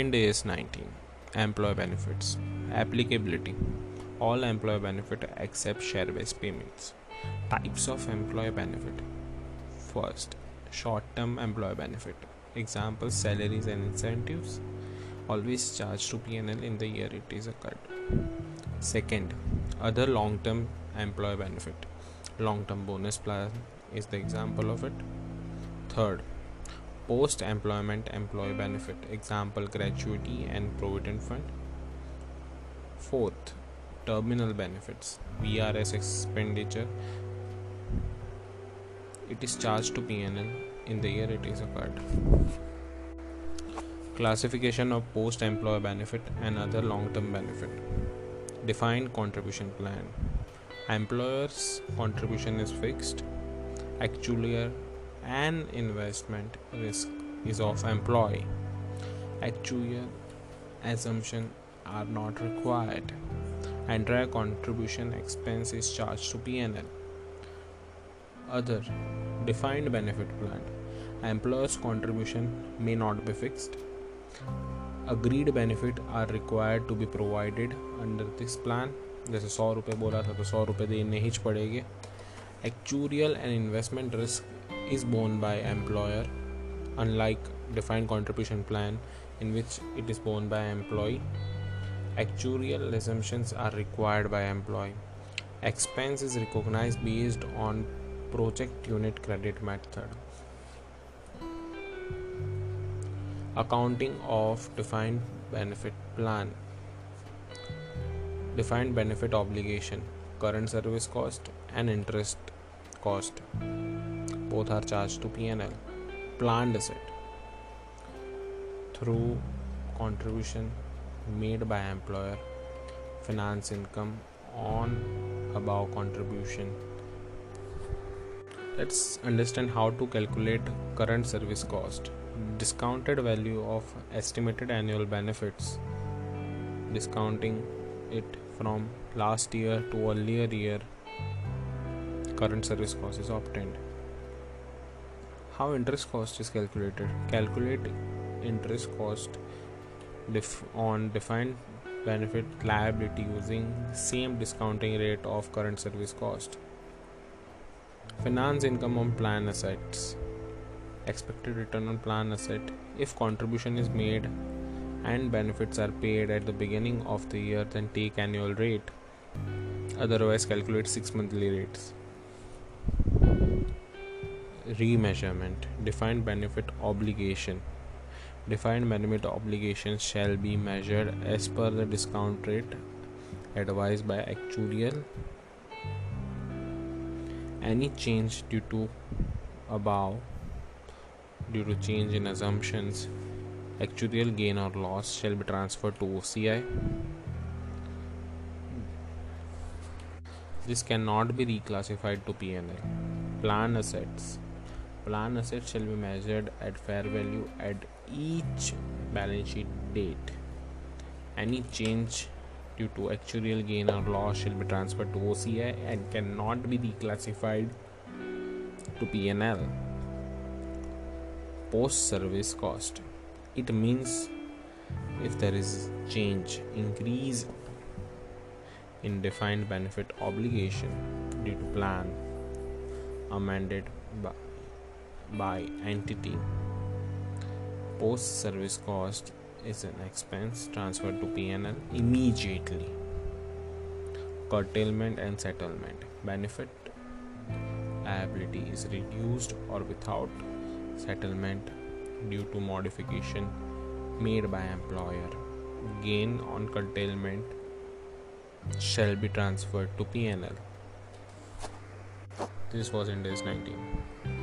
Ind AS 19 Employee Benefits Applicability All employee benefit except share based payments. Types of employee benefit First, short term employee benefit. Example salaries and incentives always charged to PNL in the year it is occurred. Second, other long term employee benefit. Long term bonus plan is the example of it. Third, post employment employee benefit. Example gratuity and provident fund. Fourth, terminal benefits. VRS expenditure. It is charged to PNL in the year it is occurred. Classification of post employee benefit and other long term benefit. Defined contribution plan. Employer's contribution is fixed. Actuarial and investment risk is of employee. Actuarial assumption are not required. Entire contribution expense is charged to PNL. Other defined benefit plan. Employer's contribution may not be fixed agreed benefit are required to be provided under this plan जैसे सौ रुपये बोला था तो सौ रुपये देने ही पड़ेंगे actuarial and investment risk is borne by employer unlike defined contribution plan in which it is borne by employee. Actuarial assumptions are required by employee. Expense is recognized based on project unit credit method. Accounting of defined benefit plan. Defined benefit obligation current service cost and interest cost both are charged to P&L planned asset through contribution made by employer finance income on above contribution. Let's understand how to calculate current service cost. Discounted value of estimated annual benefits. Discounting it from last year to earlier year current service cost is obtained how interest cost is calculated? Calculate interest cost def- on defined benefit liability using same discounting rate of current service cost. Finance income on plan assets. Expected return on plan asset. If contribution is made and benefits are paid at the beginning of the year then take annual rate. Otherwise calculate 6 monthly rates remeasurement defined benefit obligation defined benefit obligations shall be measured as per the discount rate advised by actuarial any change due to above due to change in assumptions, actuarial gain or loss shall be transferred to OCI. This cannot be reclassified to PNL. Plan assets. Plan assets shall be measured at fair value at each balance sheet date. Any change due to actuarial gain or loss shall be transferred to OCI and cannot be reclassified to PNL past service cost it means if there is change increase in defined benefit obligation due to plan amended by, by entity. Past service cost is an expense transferred to PNL immediately. Curtailment and settlement. Benefit liability is reduced or without settlement due to modification made by employer. Gain on curtailment shall be transferred to PNL this was in AS 19